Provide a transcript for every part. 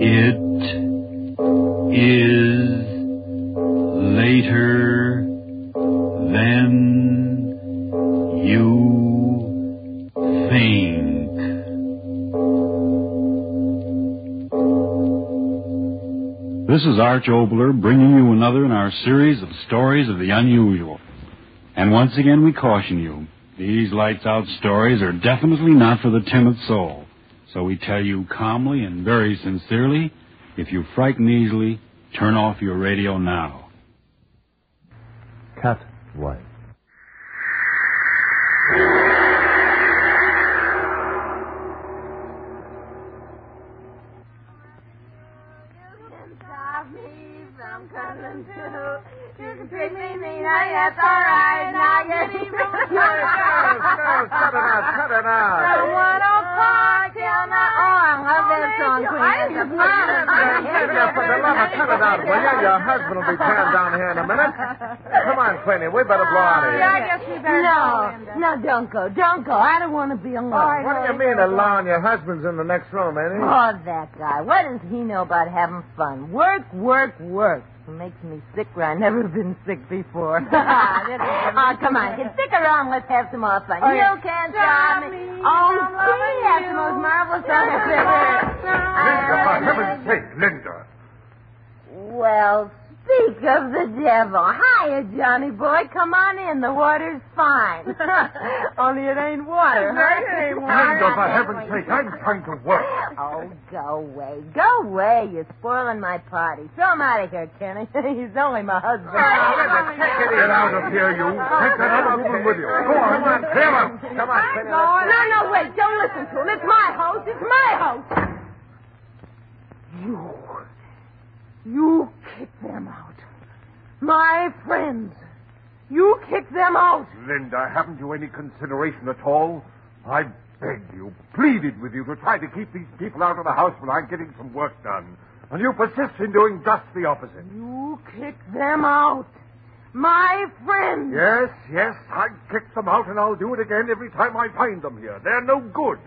It is later than you think. This is Arch Oboler bringing you another in our series of stories of the unusual. And once again, we caution you these lights out stories are definitely not for the timid soul. So we tell you calmly and very sincerely if you frighten easily, turn off your radio now. Cut one. Cut it out, will you? Your husband will be turned down here in a minute. Come on, Queenie, we better blow out of here. Yeah, I guess we better No, go, no, don't go, don't go. I don't want to be alone. What do you mean alone? Your husband's in the next room, ain't he? Oh, that guy. What does he know about having fun? Work, work, work. It makes me sick where I've never been sick before. oh, come on. Get stick around. Let's have some more fun. Oh, you yeah. can't Stop stop me. me Oh, from see, loving that's you. the most marvelous song I've ever Linda, for heaven's sake, Linda. Well, speak of the devil. Hiya, Johnny boy. Come on in. The water's fine. Only it ain't water, huh? Linda, for heaven's sake, I'm trying to work. Oh, go away. Go away. You're spoiling my party. Throw him out of here, Kenny. He's only my husband. Linda, take it Get out of here, you. Take that other woman with you. Go on, come on, clear up. Come on, Queenie. let's- No, no, wait. Don't listen to him. It's my house. It's my house. You. You kick them out. My friends. You kick them out. Linda, haven't you any consideration at all? I begged you, pleaded with you to try to keep these people out of the house when I'm getting some work done. And you persist in doing just the opposite. You kick them out. My friends. Yes, yes, I kicked them out, and I'll do it again every time I find them here. They're no good.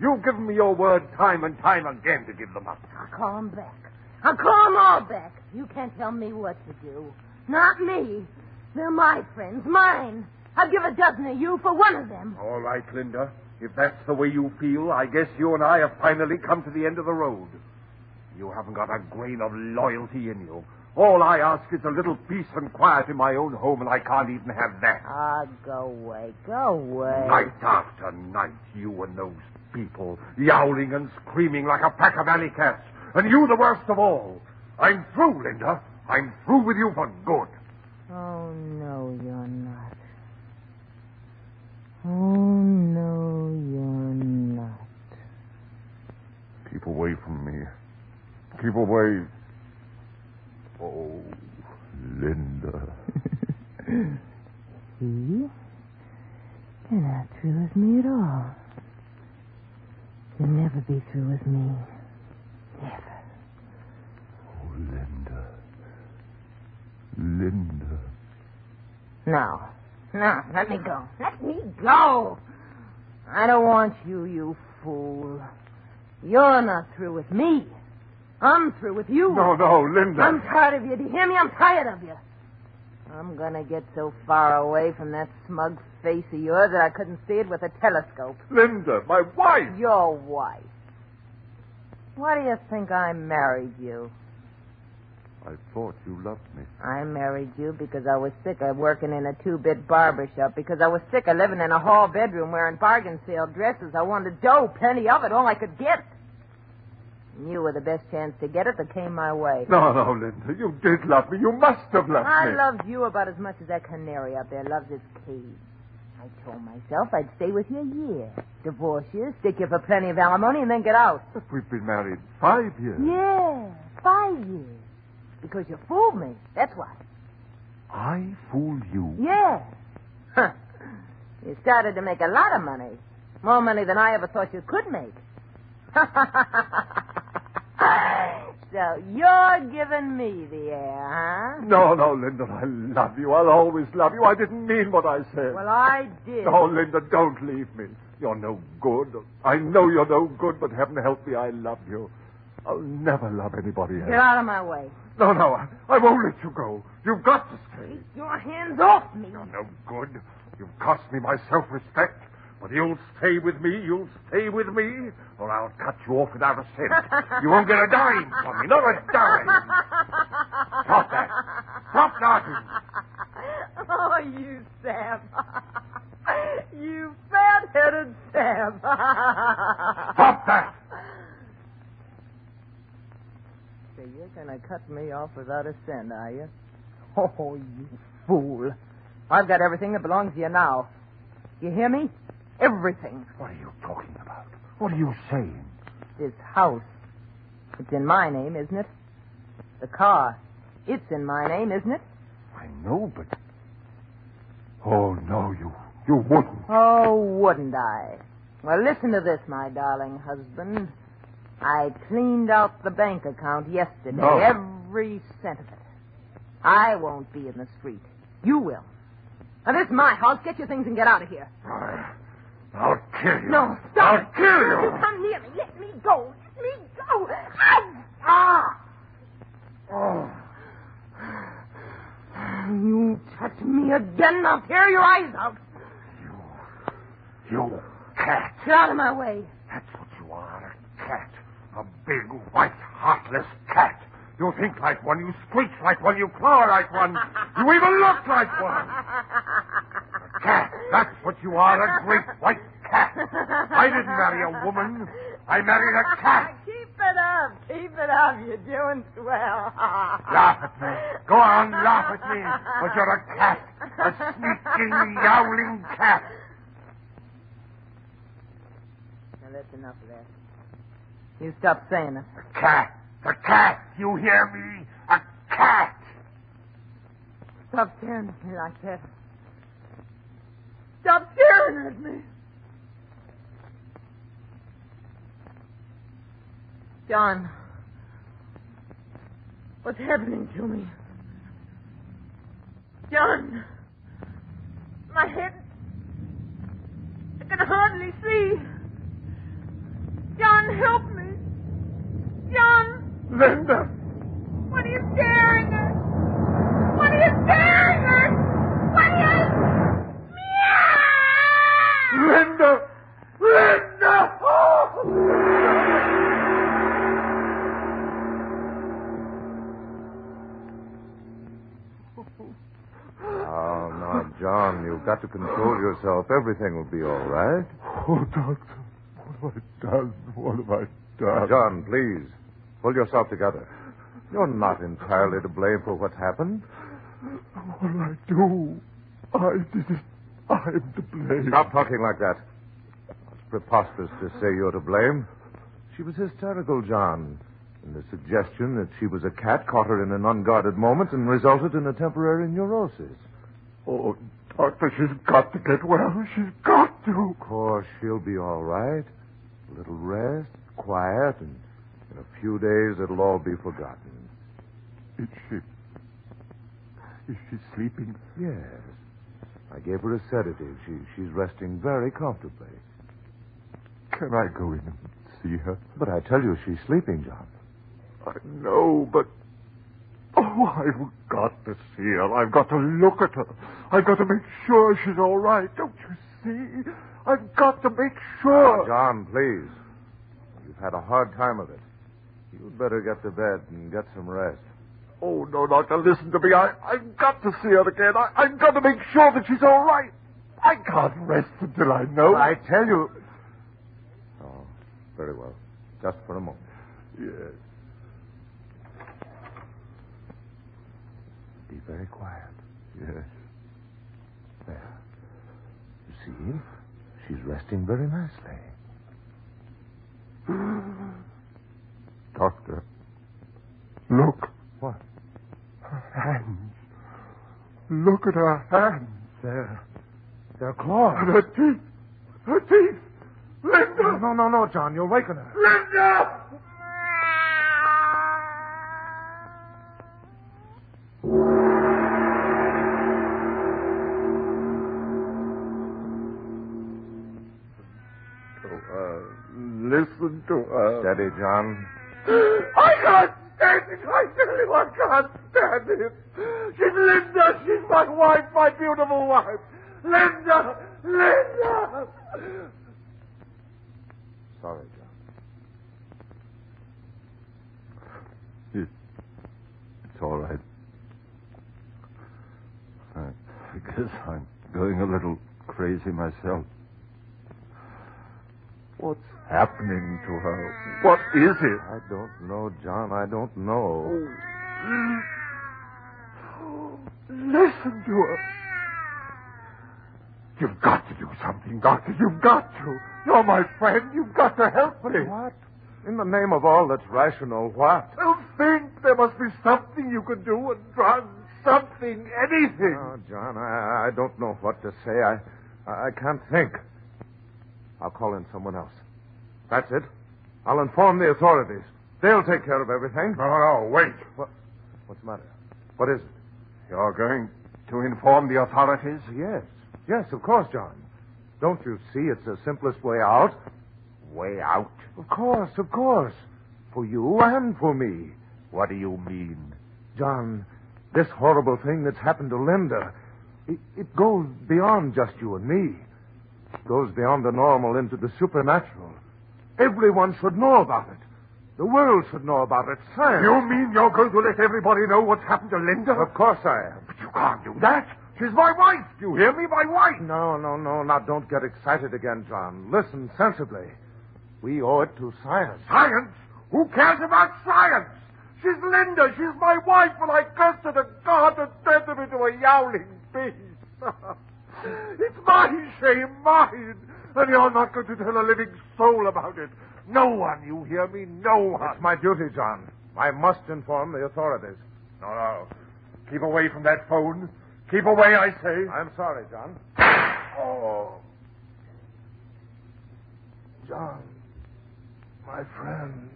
You've given me your word time and time again to give them up. I'll call them back. I'll call them all back. You can't tell me what to do. Not me. They're my friends, mine. I'd give a dozen of you for one of them. All right, Linda. If that's the way you feel, I guess you and I have finally come to the end of the road. You haven't got a grain of loyalty in you. All I ask is a little peace and quiet in my own home, and I can't even have that. Ah, go away. Go away. Night after night, you and those people, yowling and screaming like a pack of alley cats. And you the worst of all. I'm through, Linda. I'm through with you for good. Oh, no, you're not. Oh, no, you're not. Keep away from me. Keep away. Oh, Linda. See? You're not through with me at all. You'll never be through with me. Never. Oh, Linda. Linda. No. No, let me go. Let me go. I don't want you, you fool. You're not through with me. I'm through with you. No, no, Linda. I'm tired of you. Do you hear me? I'm tired of you. I'm gonna get so far away from that smug face of yours that I couldn't see it with a telescope. Linda, my wife. Your wife. Why do you think I married you? I thought you loved me. I married you because I was sick of working in a two-bit barber shop, because I was sick of living in a hall bedroom wearing bargain sale dresses. I wanted dough, plenty of it, all I could get. And you were the best chance to get it that came my way. No, no, Linda. You did love me. You must have loved I me. I loved you about as much as that canary out there loves its cage. I told myself I'd stay with you a year, divorce you, stick you for plenty of alimony, and then get out. But we've been married five years. Yeah, five years. Because you fooled me. That's why. I fooled you. Yeah. Huh. You started to make a lot of money. More money than I ever thought you could make. so you're giving me the air, huh? No, no, Linda, I love you. I'll always love you. I didn't mean what I said. Well, I did. Oh, Linda, don't leave me. You're no good. I know you're no good, but heaven help me, I love you. I'll never love anybody else. Get out of my way. No, no, I, I won't let you go. You've got to stay. Keep your hands off me. You're no good. You've cost me my self-respect. But you'll stay with me, you'll stay with me, or I'll cut you off without a cent. You won't get a dime from me, not a dime. Stop that. Stop laughing. Oh, you Sam. you fat-headed Sam. Stop that. So you're going to cut me off without a cent, are you? Oh, you fool. I've got everything that belongs to you now. You hear me? Everything. What are you talking about? What are you saying? This house. It's in my name, isn't it? The car. It's in my name, isn't it? I know, but. Oh, no, you. You wouldn't. Oh, wouldn't I? Well, listen to this, my darling husband. I cleaned out the bank account yesterday. No. Every cent of it. I won't be in the street. You will. Now, this is my house. Get your things and get out of here. Ah. I'll kill you. No, stop. I'll kill you. You come near me. Let me go. Let me go. Ow! Ah! Oh. You touch me again, I'll tear your eyes out. You. You cat. Get out of my way. That's what you are, a cat. A big, white, heartless cat. You think like one, you screech like one, you claw like one. You even look like one. That's what you are, a great white cat. I didn't marry a woman. I married a cat. Keep it up. Keep it up. You're doing swell. Laugh at me. Go on, laugh at me. But you're a cat. A sneaking, yowling cat. Now, that's enough of that. You stop saying it. A cat. A cat. You hear me? A cat. Stop staring at me like that. Stop staring at me. John, what's happening to me? John, my head. I can hardly see. John, help me. John, Linda. what are you staring at? You've got to control yourself. Everything will be all right. Oh, doctor. What have I done? What have I done? John, please, pull yourself together. You're not entirely to blame for what's happened. What did I do? I did it. I'm to blame. Stop talking like that. It's preposterous to say you're to blame. She was hysterical, John. And the suggestion that she was a cat caught her in an unguarded moment and resulted in a temporary neurosis. Oh, Oh, doctor, she's got to get well. She's got to. Of course, she'll be all right. A little rest, quiet, and in a few days it'll all be forgotten. Is she? Is she sleeping? Yes. I gave her a sedative. She, she's resting very comfortably. Can I go in and see her? But I tell you, she's sleeping, John. I know, but. Oh, I've got to see her. I've got to look at her. I've got to make sure she's all right. Don't you see? I've got to make sure. John, please. You've had a hard time of it. You'd better get to bed and get some rest. Oh, no, doctor, listen to me. I, I've got to see her again. I, I've got to make sure that she's all right. I can't rest until I know. I tell you. Oh, very well. Just for a moment. Yes. Be very quiet. Yes. There. You See? She's resting very nicely. Doctor, look. What? Her hands. Look at her hands. They're. They're claws. And her teeth. Her teeth. Linda! No, no, no, John. You'll waken her. Linda! To uh, her. Steady, John. I can't stand it. I tell you, I can't stand it. She's Linda. She's my wife, my beautiful wife. Linda! Linda! Sorry, John. It's all right. I, I guess I'm going a little crazy myself. What's happening to her? What is it? I don't know, John. I don't know. Listen to her. You've got to do something, Doctor. You've got to. You're my friend. You've got to help me. What? In the name of all that's rational, what? Well, think. There must be something you can do. A drug, something, anything. Oh, John, I, I don't know what to say. I, I can't think. I'll call in someone else. That's it. I'll inform the authorities. They'll take care of everything. No, no, wait. What, what's the matter? What is it? You're going to inform the authorities? Yes. Yes, of course, John. Don't you see it's the simplest way out? Way out? Of course, of course. For you and for me. What do you mean? John, this horrible thing that's happened to Linda, it, it goes beyond just you and me. It goes beyond the normal into the supernatural. Everyone should know about it. The world should know about it. Science. You mean you're going to let everybody know what's happened to Linda? Of course I am. But you can't do that. She's my wife. Do you hear me? My wife. No, no, no. Now, don't get excited again, John. Listen sensibly. We owe it to science. Science? Who cares about science? She's Linda. She's my wife, and I curse her to God to turn her into a yowling beast. it's my shame, mine. And you're not going to tell a living soul about it. No one, you hear me? No one. It's my duty, John. I must inform the authorities. No, no. Keep away from that phone. Keep away, I say. I'm sorry, John. Oh. John, my friend.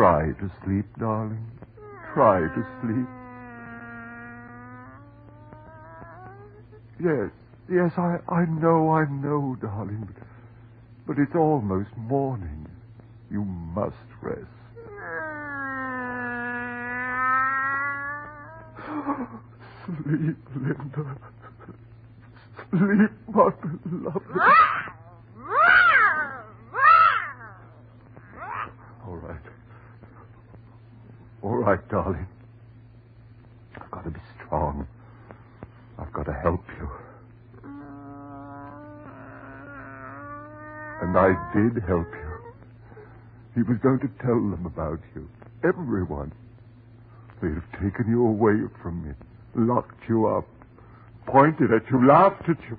Try to sleep, darling. Try to sleep. Yes, yes, I, I know, I know, darling. But, but it's almost morning. You must rest. Sleep, Linda. Sleep, my beloved. All right. Right, darling. I've got to be strong. I've got to help you. And I did help you. He was going to tell them about you. Everyone. They'd have taken you away from me, locked you up, pointed at you, laughed at you.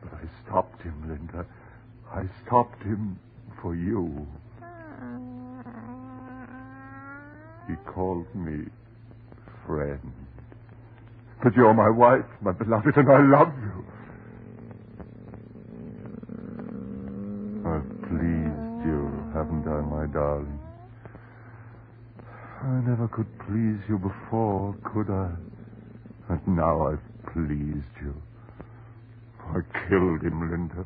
But I stopped him, Linda. I stopped him for you. He called me friend. But you're my wife, my beloved, and I love you. I've pleased you, haven't I, my darling? I never could please you before, could I? And now I've pleased you. I killed him, Linda.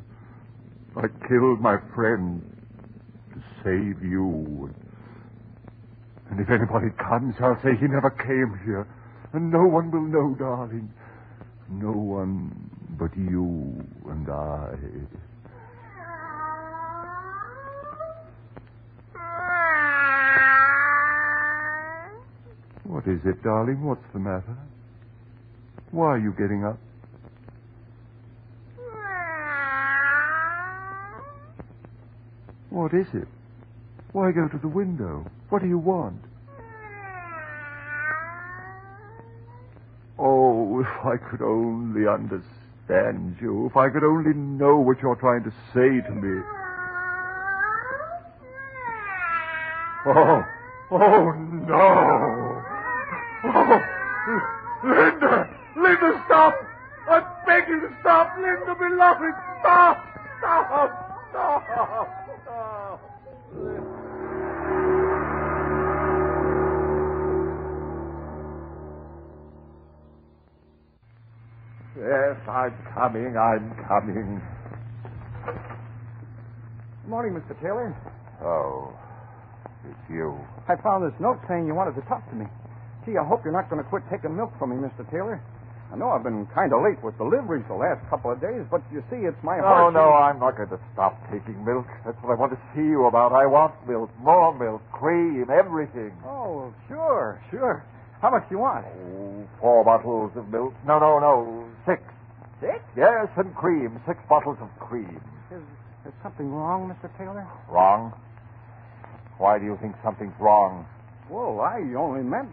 I killed my friend to save you. And if anybody comes, I'll say he never came here. And no one will know, darling. No one but you and I. What is it, darling? What's the matter? Why are you getting up? What is it? Why go to the window? What do you want? Oh, if I could only understand you. If I could only know what you're trying to say to me. Oh, oh no. Oh, Linda! Linda, stop! I beg you to stop! Linda, beloved, stop! Stop! Stop! Stop! I'm coming, I'm coming. Good morning, Mr. Taylor. Oh, it's you. I found this note saying you wanted to talk to me. Gee, I hope you're not going to quit taking milk from me, Mr. Taylor. I know I've been kind of late with deliveries the last couple of days, but you see, it's my No, heart. no, I'm not going to stop taking milk. That's what I want to see you about. I want milk, more milk, cream, everything. Oh, sure, sure. How much do you want? Oh, four bottles of milk. No, no, no, six. Yes, and cream. Six bottles of cream. Is, is something wrong, Mr. Taylor? Wrong? Why do you think something's wrong? Well, I only meant.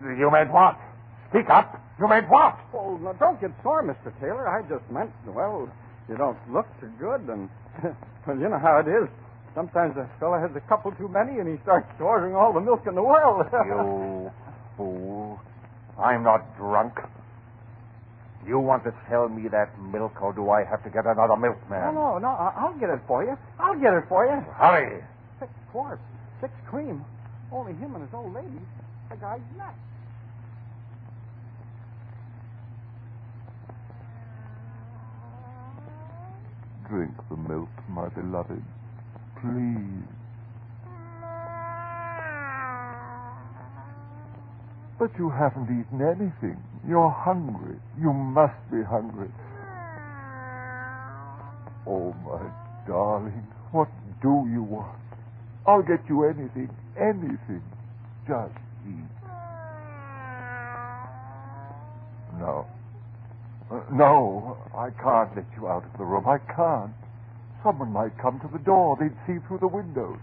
You meant what? Speak up. You meant what? Oh, now don't get sore, Mr. Taylor. I just meant, well, you don't look so good, and well, you know how it is. Sometimes a fella has a couple too many, and he starts ordering all the milk in the world. You fool. I'm not drunk. You want to sell me that milk, or do I have to get another no, milkman? no, no. I- I'll get it for you. I'll get it for you. Hurry. Six quarts, six cream. Only him and his old lady. The guy's nuts. Drink the milk, my beloved. Please. But you haven't eaten anything. You're hungry. You must be hungry. Oh, my darling, what do you want? I'll get you anything, anything. Just eat. No. Uh, no, I can't let you out of the room. I can't. Someone might come to the door. They'd see through the windows.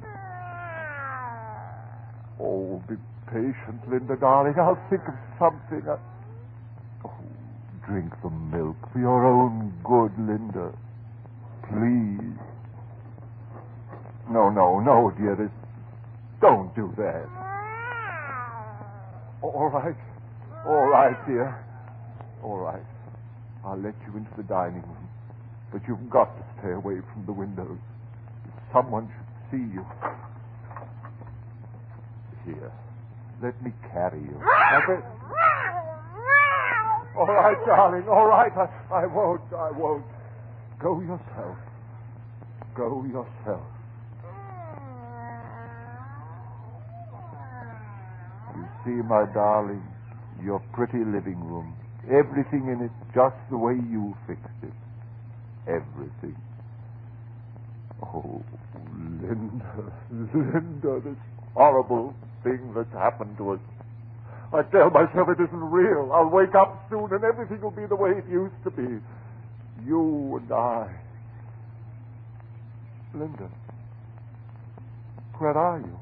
Oh, be patient, Linda, darling. I'll think of something. I... Oh, drink the milk for your own good, Linda. Please. No, no, no, dearest. Don't do that. All right. All right, dear. All right. I'll let you into the dining room. But you've got to stay away from the windows. If someone should see you. Here. Let me carry you. All right, darling. All right. I, I won't. I won't. Go yourself. Go yourself. You see, my darling, your pretty living room. Everything in it just the way you fixed it. Everything. Oh, Linda, Linda, this horrible thing that's happened to us. I tell myself it isn't real. I'll wake up soon and everything will be the way it used to be. You and I. Linda, where are you?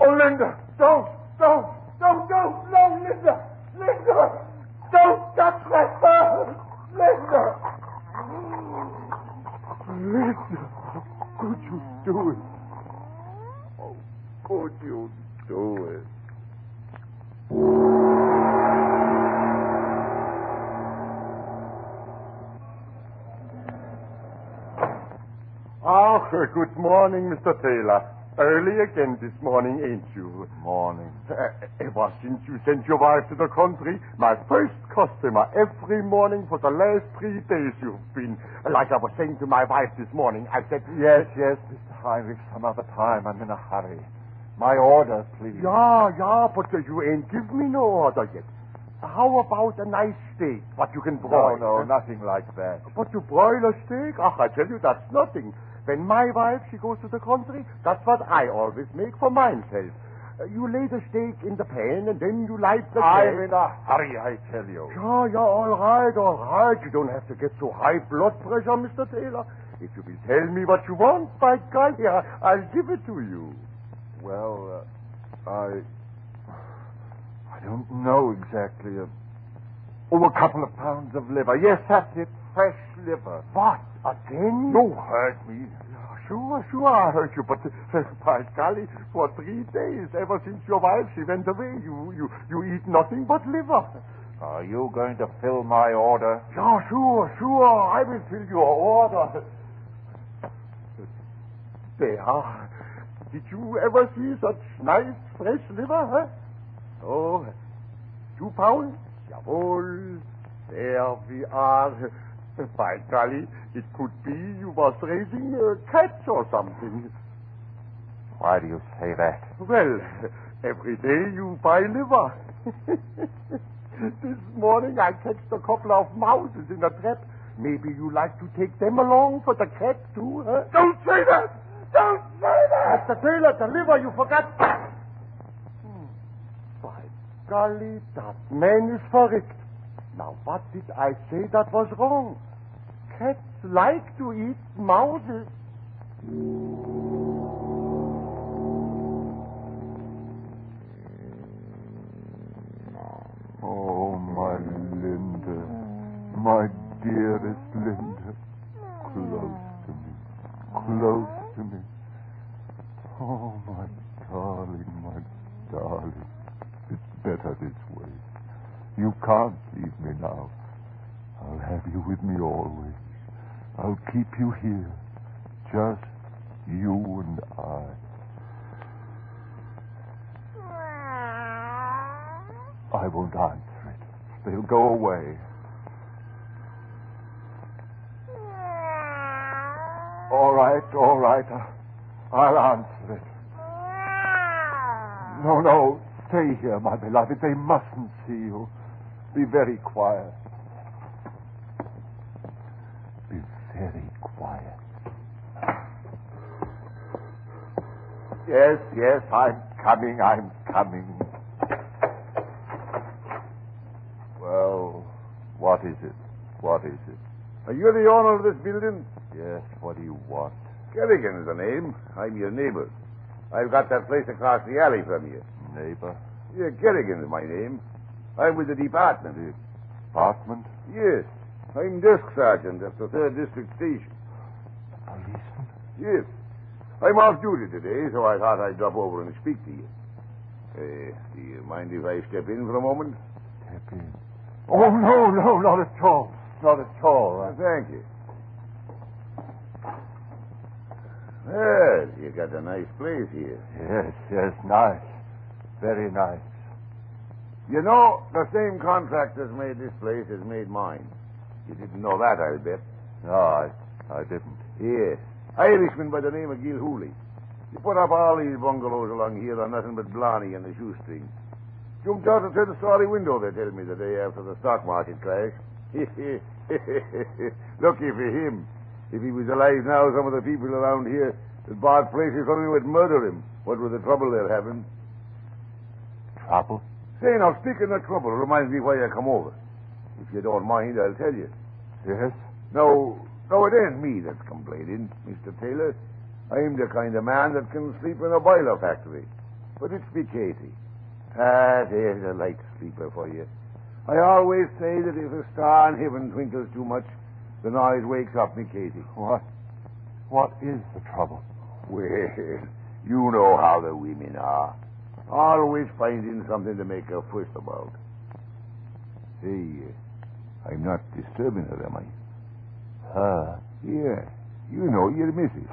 Oh, Linda, don't, don't, don't, don't, no, Linda, Linda, don't touch my Mr. Taylor. Early again this morning, ain't you? Morning. Uh, ever since you sent your wife to the country, my first customer every morning for the last three days you've been. Like I was saying to my wife this morning, I said, Yes, yes, Mr. Heinrich, some other time. I'm in a hurry. My order, please. Yeah, yeah, but uh, you ain't give me no order yet. How about a nice steak, what you can No, broil? no, huh? nothing like that. But to broil a steak? Ah, I tell you, that's nothing. When my wife, she goes to the country, that's what I always make for myself. Uh, you lay the steak in the pan, and then you light the I'm in a hurry, I tell you. Yeah, yeah, all right, all right. You don't have to get so high blood pressure, Mr. Taylor. if you will tell me what you want, by golly, I, I'll give it to you. Well, uh, I. I don't know exactly. Uh, oh, a couple of pounds of liver. Yes, that's it. Fresh liver. What? Again? You hurt me. Sure, sure, I hurt you, but uh, by golly, for three days, ever since your wife she went away, you you you eat nothing but liver. Are you going to fill my order? Yeah, sure, sure, I will fill your order. There. Did you ever see such nice fresh liver, huh? Oh, two pounds? Jawohl. There we are. By golly, it could be you was raising a cat or something. Why do you say that? Well, every day you buy liver. this morning I catched a couple of mouses in a trap. Maybe you like to take them along for the cat too, huh? Don't say that! Don't say that! Mr. Taylor, the liver you forgot. Hmm. By golly, that man is verrückt. Now, what did I say that was wrong? Cats like to eat mouses. Oh, my Linda. My dearest Linda. Close to me. Close to me. Oh, my darling, my darling. It's better this way. You can't. You with me always. I'll keep you here. Just you and I. I won't answer it. They'll go away. All right, all right. Uh, I'll answer it. No, no. Stay here, my beloved. They mustn't see you. Be very quiet. Be very quiet. Yes, yes, I'm coming, I'm coming. Well, what is it? What is it? Are you the owner of this building? Yes, what do you want? Kerrigan is the name. I'm your neighbor. I've got that place across the alley from you. Neighbor? Yeah, Kerrigan is my name. I'm with the department. The department? Yes. I'm desk sergeant at the third district station. Policeman? Yes. I'm off duty today, so I thought I'd drop over and speak to you. Uh, do you mind if I step in for a moment? Step in. Oh, no, no, not at all. Not at all. Thank you. Well, you got a nice place here. Yes, yes, nice. Very nice. You know, the same contractors made this place as made mine. You didn't know that, I'll bet. No, I, I didn't. Yes. Irishman by the name of Gil Hooley. He put up all these bungalows along here on nothing but Blarney and the shoestring. Jumped out a ten-story window, they tell me, the day after the stock market crash. Lucky for him. If he was alive now, some of the people around here that bought places from him would murder him. What with the trouble they're having. Trouble? Say, now, speaking of trouble, reminds me why I come over. If you don't mind, I'll tell you. Yes? No, no, it ain't me that's complaining, Mr. Taylor. I'm the kind of man that can sleep in a boiler factory. But it's me Katie. Ah, there's a light sleeper for you. I always say that if a star in heaven twinkles too much, the noise wakes up me Katie. What? What is the trouble? Well, you know how the women are. Always finding something to make a fuss about. Hey, uh, I'm not disturbing her, am I? Her? Yeah. You know, your missus.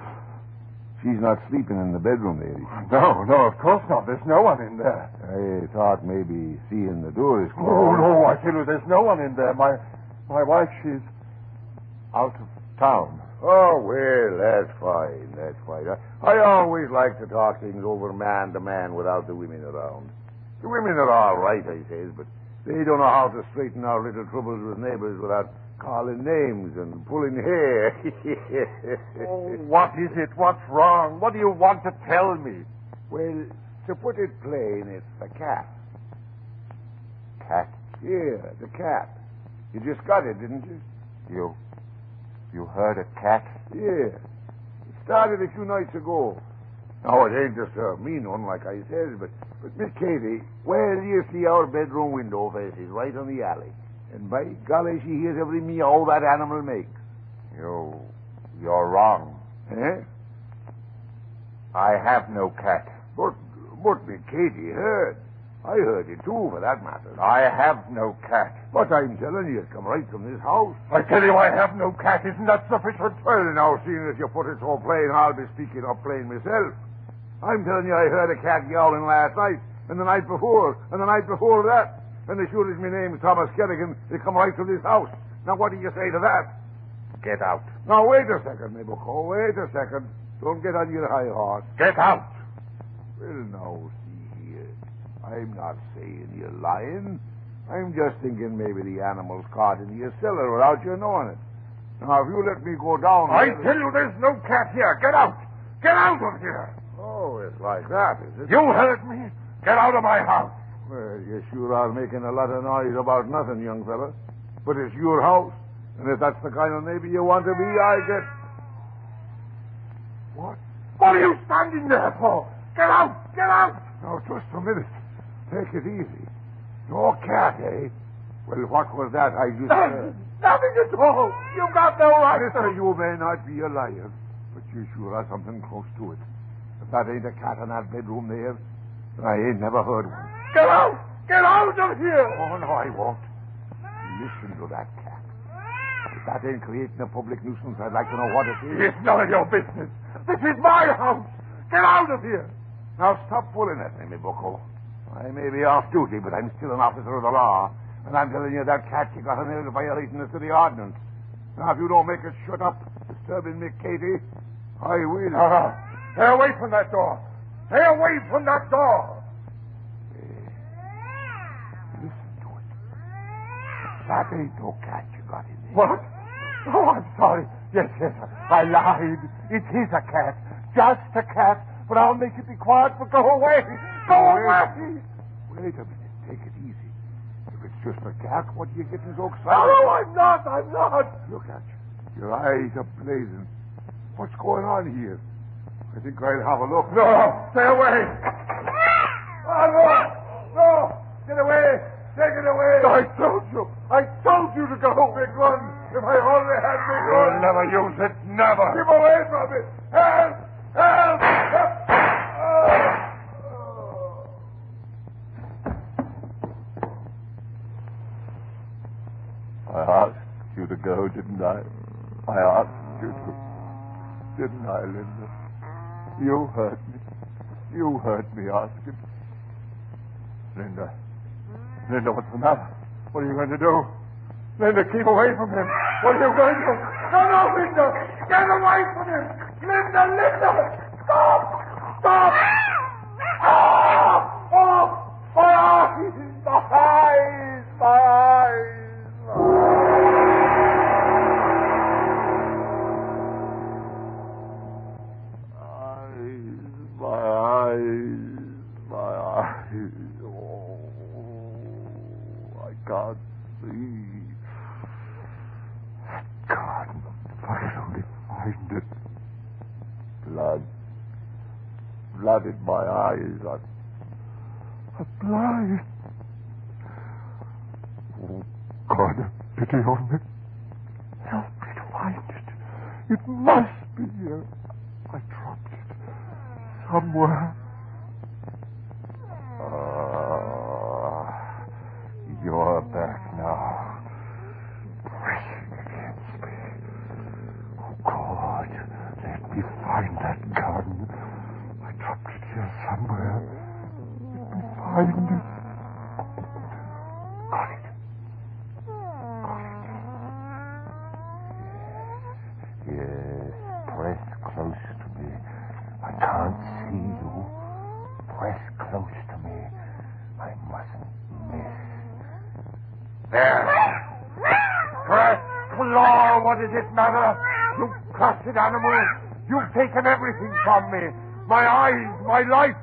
She's not sleeping in the bedroom there. is she? No, no, of course not. There's no one in there. I thought maybe seeing the door is closed. Oh, no, I tell you, there's no one in there. My my wife, she's out of town. Oh, well, that's fine. That's fine. I, I always like to talk things over man to man without the women around. The women are all right, I says, but they don't know how to straighten our little troubles with neighbors without calling names and pulling hair. Oh, what is it? What's wrong? What do you want to tell me? Well, to put it plain, it's the cat. Cat? Yeah, the cat. You just got it, didn't you? You You heard a cat? Yeah. It started a few nights ago. Now, it ain't just a mean one, like I said, but, but Miss Katie, where do you see our bedroom window faces? Right on the alley. And by golly, she hears every meow that animal makes. You. You're wrong. Eh? I have no cat. But, but Miss Katie heard. I heard it too, for that matter. I have no cat. But I'm telling you, it come right from this house. I tell you I have no cat. Isn't that sufficient? Well, now, seeing as you put it so plain, I'll be speaking up plain myself. I'm telling you, I heard a cat yowling last night, and the night before, and the night before that. And as sure as my name's Thomas Kerrigan, it come right from this house. Now, what do you say to that? Get out. Now, wait a second, my bucko. Wait a second. Don't get on your high horse. Get out. Well, now, see here. I'm not saying you're lying. I'm just thinking maybe the animal's caught in your cellar without you knowing it. Now, if you let me go down... I tell you there's no cat here. Get out. Get out of here. Like that, is it? You heard me. Get out of my house. Well, yes, you sure are making a lot of noise about nothing, young fella. But it's your house. And if that's the kind of neighbor you want to be, I get... What? What are you standing there for? Get out. Get out. Now, just a minute. Take it easy. No cat, eh? Well, what was that I just heard? Nothing at all. You've got no right Mister, you may not be a liar, but you sure are something close to it. If that ain't a cat in that bedroom there, I ain't never heard one. Get out. Get out of here. Oh, no, I won't. Listen to that cat. If that ain't creating a public nuisance, I'd like to know what it is. It's none of your business. This is my house. Get out of here. Now stop fooling at me, me bucko. I may be off duty, but I'm still an officer of the law. And I'm telling you that cat you got in there is violating the city ordinance. Now, if you don't make it shut up, disturbing me, Katie, I will. Uh-huh. Stay away from that door. Stay away from that door. Listen to it. That ain't no cat you got in there. What? Oh, I'm sorry. Yes, yes, I lied. It is a cat. Just a cat. But I'll make it be quiet, but go away. Go away. Wait a minute. Take it easy. If it's just a cat, what are you getting so excited? No, I'm not. I'm not. Look at you. Your eyes are blazing. What's going on here? I think I'll have a look. No, stay away. Oh, no. No. Get away. Take it away. I told you. I told you to go. Oh, big one. If I only had big one. You'll never use it. Never. Keep away from it. Help. Help. Help. Oh. I asked you to go, didn't I? I asked you to. Didn't I, Linda? You heard me. You heard me asking. Linda. Linda, what's the matter? What are you going to do? Linda, keep away from him. What are you going to do? No, no, Linda. Get away from him. Linda, Linda. Stop. Stop. Ah! I dropped it somewhere. from me my eyes, my life.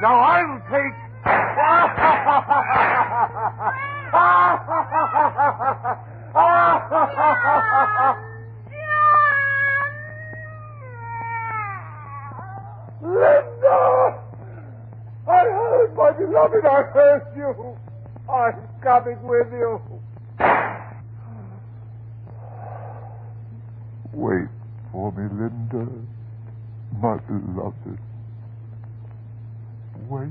Now I'll take. Linda! I heard, my beloved, I heard you. I'm coming with you. Wait for me, Linda my beloved. Wait.